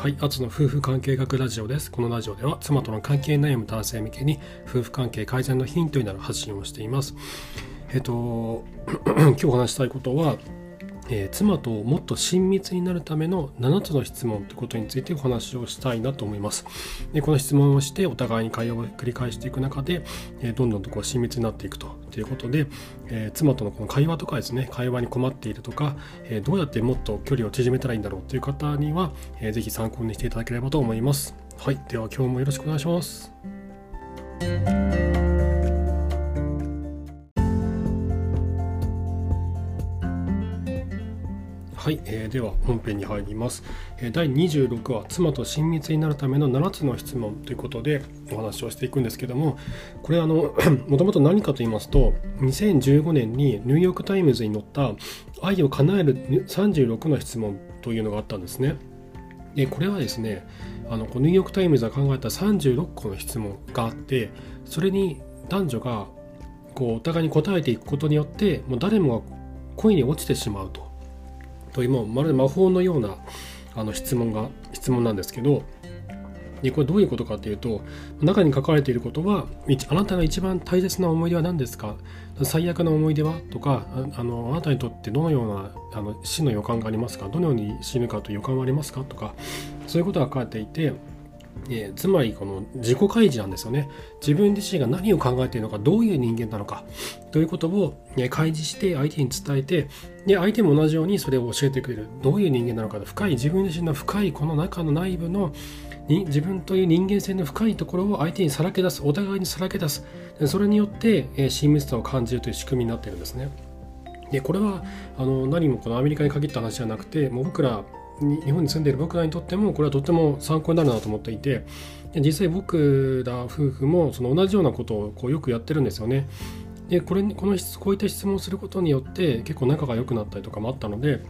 はい、アツの夫婦関係学ラジオです。このラジオでは妻との関係悩む男性向けに夫婦関係改善のヒントになる発信をしています。えっと、今日お話したいことは、えー、妻ともっと親密になるための7つの質問ということについてお話をしたいなと思います。でこの質問をしてお互いに会話を繰り返していく中で、えー、どんどんとこう親密になっていくということで、えー、妻とのこの会話とかですね会話に困っているとか、えどうやってもっと距離を縮めたらいいんだろうという方には、えー、ぜひ参考にしていただければと思います。はい、では今日もよろしくお願いします。はい、えー、では本編に入ります、えー、第26話「妻と親密になるための7つの質問」ということでお話をしていくんですけどもこれあの もともと何かと言いますと2015年にニューヨーク・タイムズに載った「愛を叶える36の質問」というのがあったんですね。でこれはですねあのニューヨーク・タイムズが考えた36個の質問があってそれに男女がこうお互いに答えていくことによってもう誰もが恋に落ちてしまうとというもまるで魔法のようなあの質問が質問なんですけどでこれどういうことかというと中に書かれていることはあなたが一番大切な思い出は何ですか？最悪な思い出は？とかあのあなたにとってどのようなあの死の予感がありますか？どのように死ぬかという予感はありますか？とかそういうことが書かれていてえー、つまりこの自己開示なんですよね。自分自身が何を考えているのかどういう人間なのかということを、え開示して相手に伝えてで相手も同じようにそれを教えてくれる。どういう人間なのかと深い自分自身の深いこの中の内部のに自分という人間性の深いところを相手にさらけ出すお互いにさらけ出す。それによって、えー、親密さを感じるという仕組みになっているんですね。でこれはあの何もこのアメリカに限った話じゃなくてもう僕ら日本に住んでいる僕らにとってもこれはとっても参考になるなと思っていて実際僕ら夫婦もその同じようなことをこうよくやってるんですよね。でこれこのこういった質問をすることによって結構仲が良くなったりとかもあったので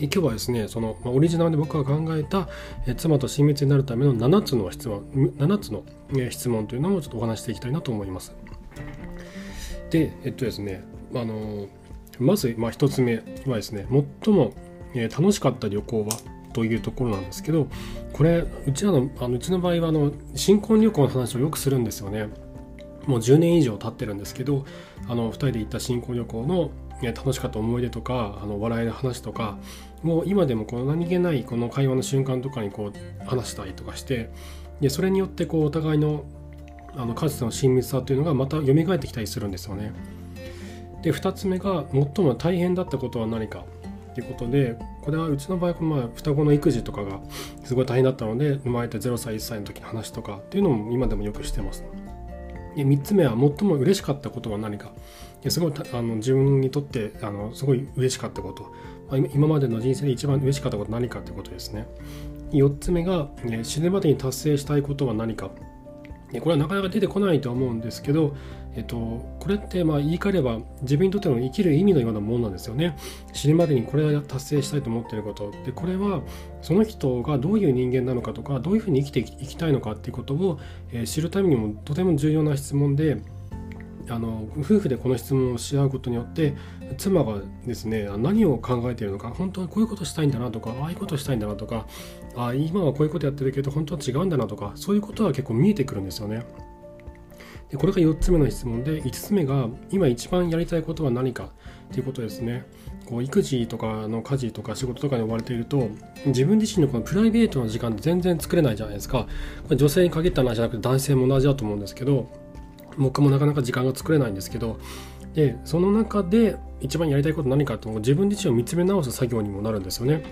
今日はですねその、まあ、オリジナルで僕が考えたえ妻と親密になるための7つの質問7つの、質問というのをちょっとお話していきたいなと思います。でえっとですねあのまず、まあ、1つ目はですね最もえ楽しかった旅行はというところなんですけどこれうちらのあのうちの場合はあの新婚旅行の話をよくするんですよねもう10年以上経ってるんですけどあの2人で行った新婚旅行の楽しかった思い出とかあの笑いの話とかもう今でもこの何気ないこの会話の瞬間とかにこう話したりとかしてでそれによってこうお互いのあのかつての親密さというのがまた蘇ってきたりするんですよね。で2つ目が最も大変だったことは何かっていうことでこれはうちの場合まあ双子の育児とかがすごい大変だったので生まれて0歳1歳の時の話とかっていうのも今でもよくしてます。で3つ目は最も嬉しかったことは何か。すごいあの自分にとってあのすごい嬉しかったこと、今までの人生で一番嬉しかったことは何かってことですね。4つ目が、ね、死ぬまでに達成したいことは何か。これはなかなか出てこないと思うんですけどえっと、これってまあ言い換えれば自分にとっての生きる意味のようなものなんですよね。死ぬまでにこれは達成したいと思っていること。で、これはその人がどういう人間なのかとか、どういうふうに生きていきたいのかっていうことを、えー、知るためにもとても重要な質問で、あの夫婦でこの質問をし合うことによって妻がですね何を考えているのか本当はこういうことしたいんだなとかああいうことしたいんだなとかあ今はこういうことやってるけど本当は違うんだなとかそういうことは結構見えてくるんですよね。でこれが4つ目の質問で5つ目が今一番やりたいことは何かということですね。こう育児とかの家事とか仕事とかに追われていると自分自身のこのプライベートの時間って全然作れないじゃないですか。これ女性に限った話じゃなくて男性も同じだと思うんですけど僕もなかなか時間が作れないんですけどでその中で一番やりたいこと何かって自分自身を見つめ直す作業にもなるんですよね。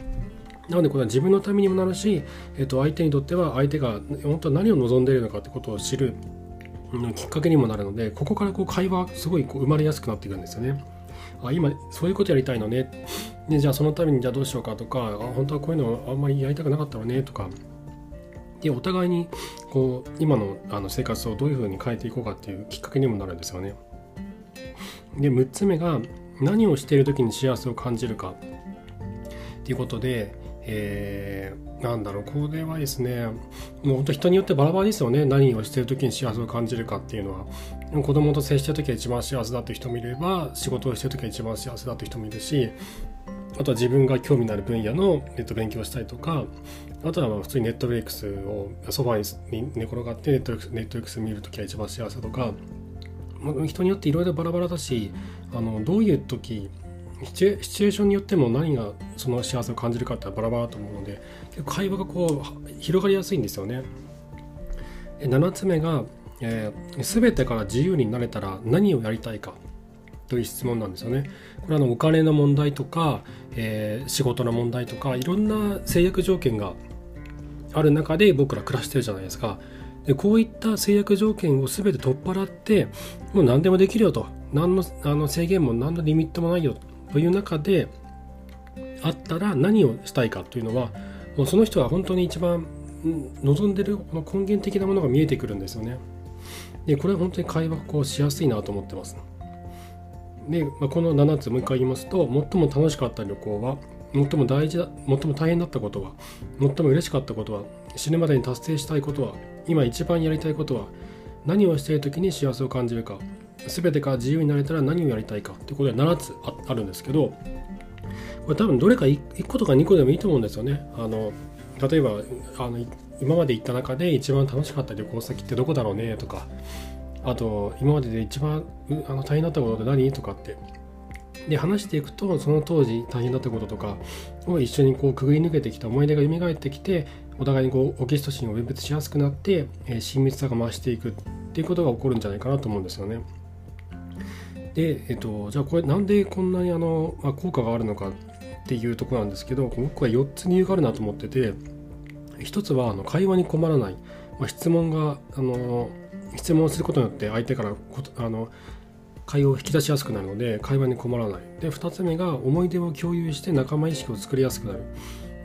なのでこれは自分のためにもなるし、えっと、相手にとっては相手が本当は何を望んでいるのかってことを知るのきっかけにもなるのでここからこう会話すごいこう生まれやすくなっていくんですよね。あ今そういうことやりたいのねで じゃあそのためにじゃあどうしようかとかあ本当はこういうのあんまりやりたくなかったわねとかでお互いにこう今のあの生活をどういうふうに変えていこうかっていうきっかけにもなるんですよね。で6つ目が何をしている時に幸せを感じるかっていうことでえー、なんだろう、これはですね、もう本当人によってバラバラですよね。何をしてる時に幸せを感じるかっていうのは。子供と接してる時が一番幸せだという人もいれば、仕事をしてる時が一番幸せだという人もいるし、あとは自分が興味のある分野のネット勉強したりとかあとはまあ普通にネットフリックスをソファに寝転がってネットフリックス見るときは一番幸せとか人によっていろいろバラバラだしあのどういう時シチュエーションによっても何がその幸せを感じるかってバラバラと思うので結構会話がこう広がりやすいんですよね。7つ目が、えー、全てから自由になれたら何をやりたいかという質問なんですよね。これはのお金の問題とか、えー、仕事の問題とかいろんな制約条件がある中で僕ら暮らしてるじゃないですか。でこういった制約条件を全て取っ払ってもう何でもできるよと何のあの制限も何のリミットもないよとという中であったら何をしたいかというのはもうその人は本当に一番望んでるこの根源的なものが見えてくるんですよね。でこれは本当に会話こうしやすいなと思ってます。で、まあ、この7つもう一回言いますと最も楽しかった旅行は最も大事だ最も大変だったことは最も嬉しかったことは死ぬまでに達成したいことは今一番やりたいことは何をしている時に幸せを感じるか全てから自由になれたら何をやりたいかということで7つあるんですけどこれ多分どれか 1, 個とか2個でもいいと思うんですよね。あの例えばあの今まで行った中で一番楽しかった旅行先ってどこだろうねとかあと今までで一番あの大変だったことって何とかってで話していくとその当時大変だったこととかを一緒にこうくぐり抜けてきた思い出が蘇ってきてお互いにこうオキシトシンを分別しやすくなって、えー、親密さが増していくっていうことが起こるんじゃないかなと思うんですよね。で、えっと、じゃあこれなんでこんなにあの、まあ、効果があるのかっていうところなんですけど僕は4つ理由があるなと思ってて1つはあの会話に困らない、まあ、質問があの質問することによって相手からあの会話を引き出しやすくなるので会話に困らない。で2つ目が思い出を共有して仲間意識を作りやすくなる。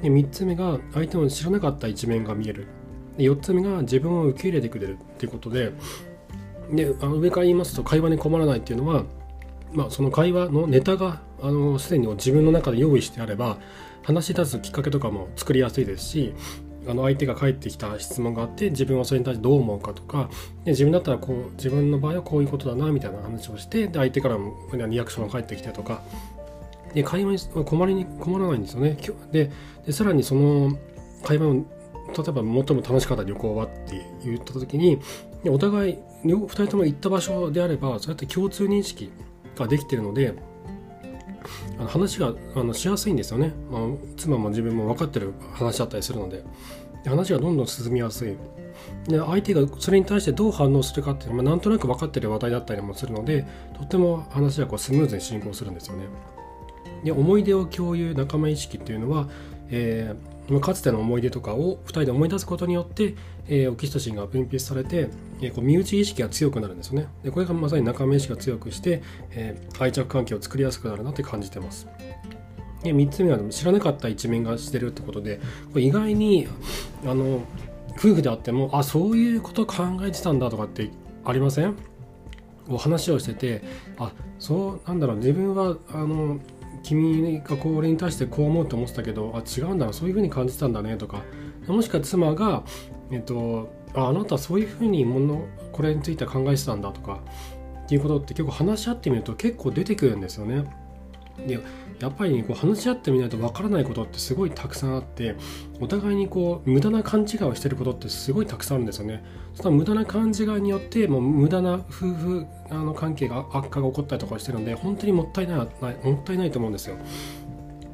で3つ目が相手の知らなかった一面が見える。で4つ目が自分を受け入れてくれるっていうことでであの上から言いますと会話に困らないっていうのは、まあ、その会話のネタがあのすでに自分の中で用意してあれば話し出すきっかけとかも作りやすいですしあの相手が返ってきた質問があって自分はそれに対してどう思うかとかで自分だったらこう自分の場合はこういうことだなみたいな話をしてで相手からもリアクションが返ってきてとかで会話に困りに困らないんですよね。ででさらにその会話を例えば最も楽しかった旅行はって言った時にお互い2人とも行った場所であればそうやって共通認識ができてるので話があのしやすいんですよね、まあ、妻も自分も分かってる話だったりするので。話がどんどん進みやすい。で相手がそれに対してどう反応するかっていうのは、まあ、なんとなく分かってる話題だったりもするのでとっても話がこうスムーズに進行するんですよね。で思い出を共有仲間意識っていうのは、えーかつての思い出とかを2人で思い出すことによって、えー、オキシトシンが分泌されて、えー、こう身内意識が強くなるんですよね。でこれがまさに仲間意識が強くして、えー、愛着関係を作りやすくなるなって感じてます。で3つ目は知らなかった一面がしてるってことでこれ意外にあの夫婦であってもあそういうこと考えてたんだとかってありません？お話をしててあそうなんだろう自分はあの君がこれに対してこう思うと思ってたけどあ違うんだなそういうふうに感じたんだねとかもしくは妻が、えっと、あなたそういうふうにものこれについては考えてたんだとかっていうことって結構話し合ってみると結構出てくるんですよね。でやっぱり、こう話し合ってみないとわからないことってすごいたくさんあってお互いにこう無駄な勘違いをしてることってすごいたくさんあるんですよね。その無駄な勘違いによってもう無駄な夫婦あの関係が悪化が起こったりとかしてるので本当にもったいないもったいないと思うんですよ。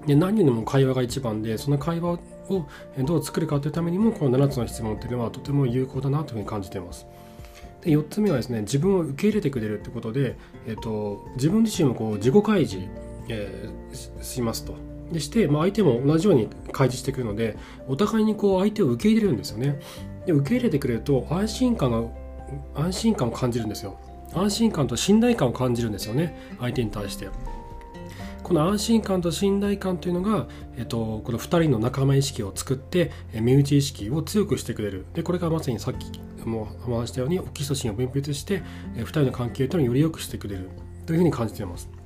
で何よりも会話が一番でその会話をどう作るかというためにもこの7つの質問っていうのはとても有効だなというふうに感じています。で4つ目はですね自分を受け入れてくれるってことで、えっと、自分自身もこう自己開示えー、しますと。でして、まあ、相手も同じように開示してくるのでお互いにこう相手を受け入れるんですよね。で受け入れてくれると安心感が安心感を感じるんですよ。安心感と信頼感を感じるんですよね相手に対して。この安心感と信頼感というのが、えっと、この2人の仲間意識を作って身内意識を強くしてくれるでこれがまさにさっきも話したようにオキシトシンを分泌して2人の関係というのをより良くしてくれるというふうに感じています。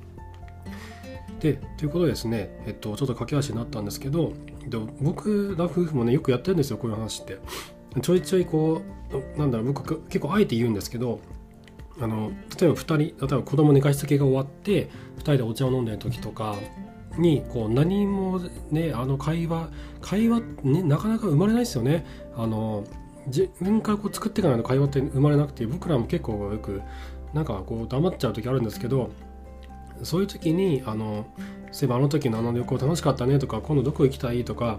でということですね、えっと、ちょっと駆け足になったんですけどで僕ら夫婦もねよくやってるんですよこういう話って。ちょいちょいこうなんだろう僕結構あえて言うんですけどあの例えば2人例えば子供寝かしつけが終わって2人でお茶を飲んでる時とかにこう何もねあの会話会話ねなかなか生まれないですよね。あの自分からこう作っていかないと会話って生まれなくて僕らも結構よくなんかこう黙っちゃう時あるんですけどそういう時にあのそういえばあの時のあの旅行楽しかったねとか今度どこ行きたいとか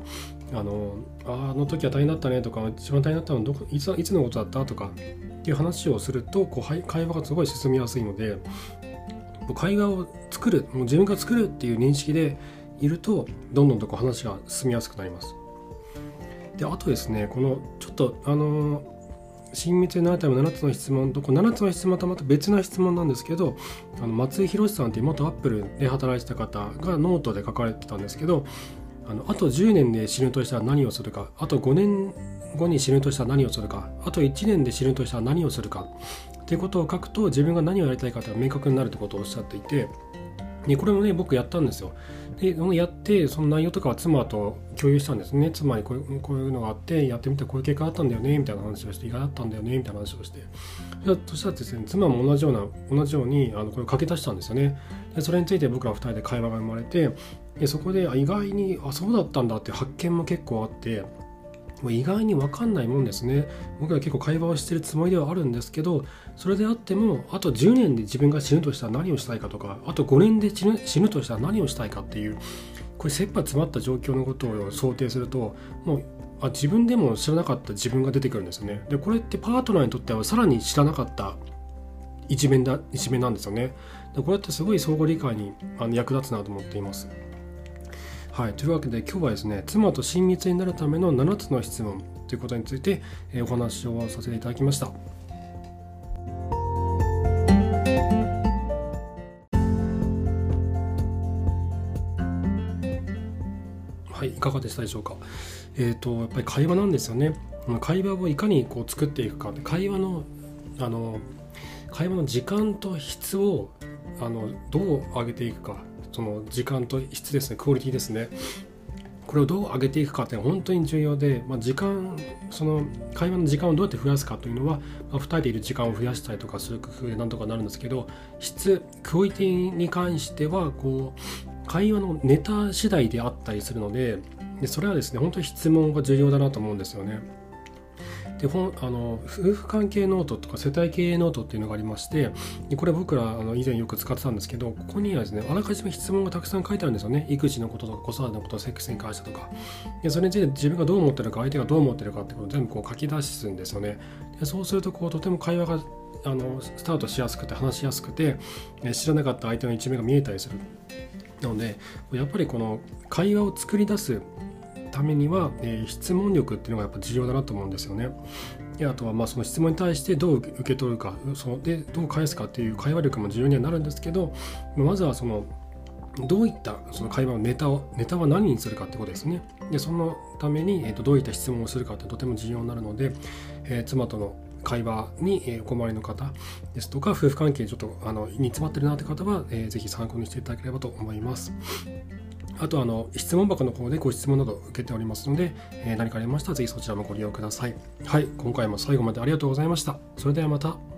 あのあの時は大変だったねとか一番大変だったのはどこいついつのことだったとかっていう話をするとこう会話がすごい進みやすいので会話を作るもう自分が作るっていう認識でいるとどんどんとこう話が進みやすくなります。であとですねこのちょっとあの親密になるための7つの質問とこ7つの質問とまた別な質問なんですけどあの松井博さんっていう元アップルで働いてた方がノートで書かれてたんですけどあのあと10年で死ぬとしたら何をするかあと5年後に死ぬとしたら何をするかあと1年で死ぬとしたら何をするかっていうことを書くと自分が何をやりたいかが明確になるってことをおっしゃっていてでこれもね僕やったんですよ。でやってその内容とかは妻と共有したんですね。妻にこうこういうのがあってやってみてこういう結果あったんだよねみたいな話をして意外だったんだよねみたいな話をして。そしたらですね妻も同じような同じようにあのこれを書き足したんですよね。でそれについて僕ら2人で会話が生まれてでそこで意外にあそうだったんだって発見も結構あってもう意外に分かんないもんですね。僕は結構会話をしてるつもりではあるんですけどそれであってもあと10年で自分が死ぬとしたら何をしたいかとかあと5年で死ぬ死ぬとしたら何をしたいかっていうこれ切羽詰まった状況のことを想定するともうあ自分でも知らなかった自分が出てくるんですよね。でこれってパートナーにとってはさらに知らなかった一面だ一面なんですよね。でこれってすごい相互理解にあの役立つなと思っています。はい、というわけで今日はですね妻と親密になるための7つの質問ということについて、え、お話をさせていただきました。はい、いかがでしたでしょうか？えっ、ー、とやっぱり会話なんですよね。会話をいかにこう作っていくか、会話のあの会話の時間と質をあのどう上げていくかその時間と質ですねクオリティですねこれをどう上げていくかって本当に重要で、まあ、時間その会話の時間をどうやって増やすかというのは、まあ、2人でいる時間を増やしたりとかする工夫でなんとかなるんですけど質クオリティに関してはこう会話のネタ次第であったりするのででそれはですね本当に質問が重要だなと思うんですよね。であの夫婦関係ノートとか世帯経営ノートっていうのがありましてこれ僕らあの以前よく使ってたんですけどここにはですねあらかじめ質問がたくさん書いてあるんですよね。育児のこととか子育てのことセックスに関してとか。でそれについて自分がどう思ってるか相手がどう思ってるかってことを全部こう書き出すんですよね。でそうするとこうとても会話があのスタートしやすくて話しやすくて知らなかった相手の一面が見えたりするなのでやっぱりこの会話を作り出すためには、えー、質問力っていうのがやっぱ重要だなと思うんですよね。あとはまあその質問に対してどう受け取るかそのでどう返すかっていう会話力も重要にはなるんですけどまずはそのどういったその会話のネタをネタは何にするかってことですね。でそのために、えー、とどういった質問をするかってとても重要になるので、え、妻との会話に、えお困りの方ですとか夫婦関係ちょっとあのに詰まってるなって方は、えー、ぜひ参考にしていただければと思います。あとあの質問箱の方でご質問など受けておりますので、えー、何かありましたらぜひそちらもご利用ください。はい、今回も最後までありがとうございました。それではまた。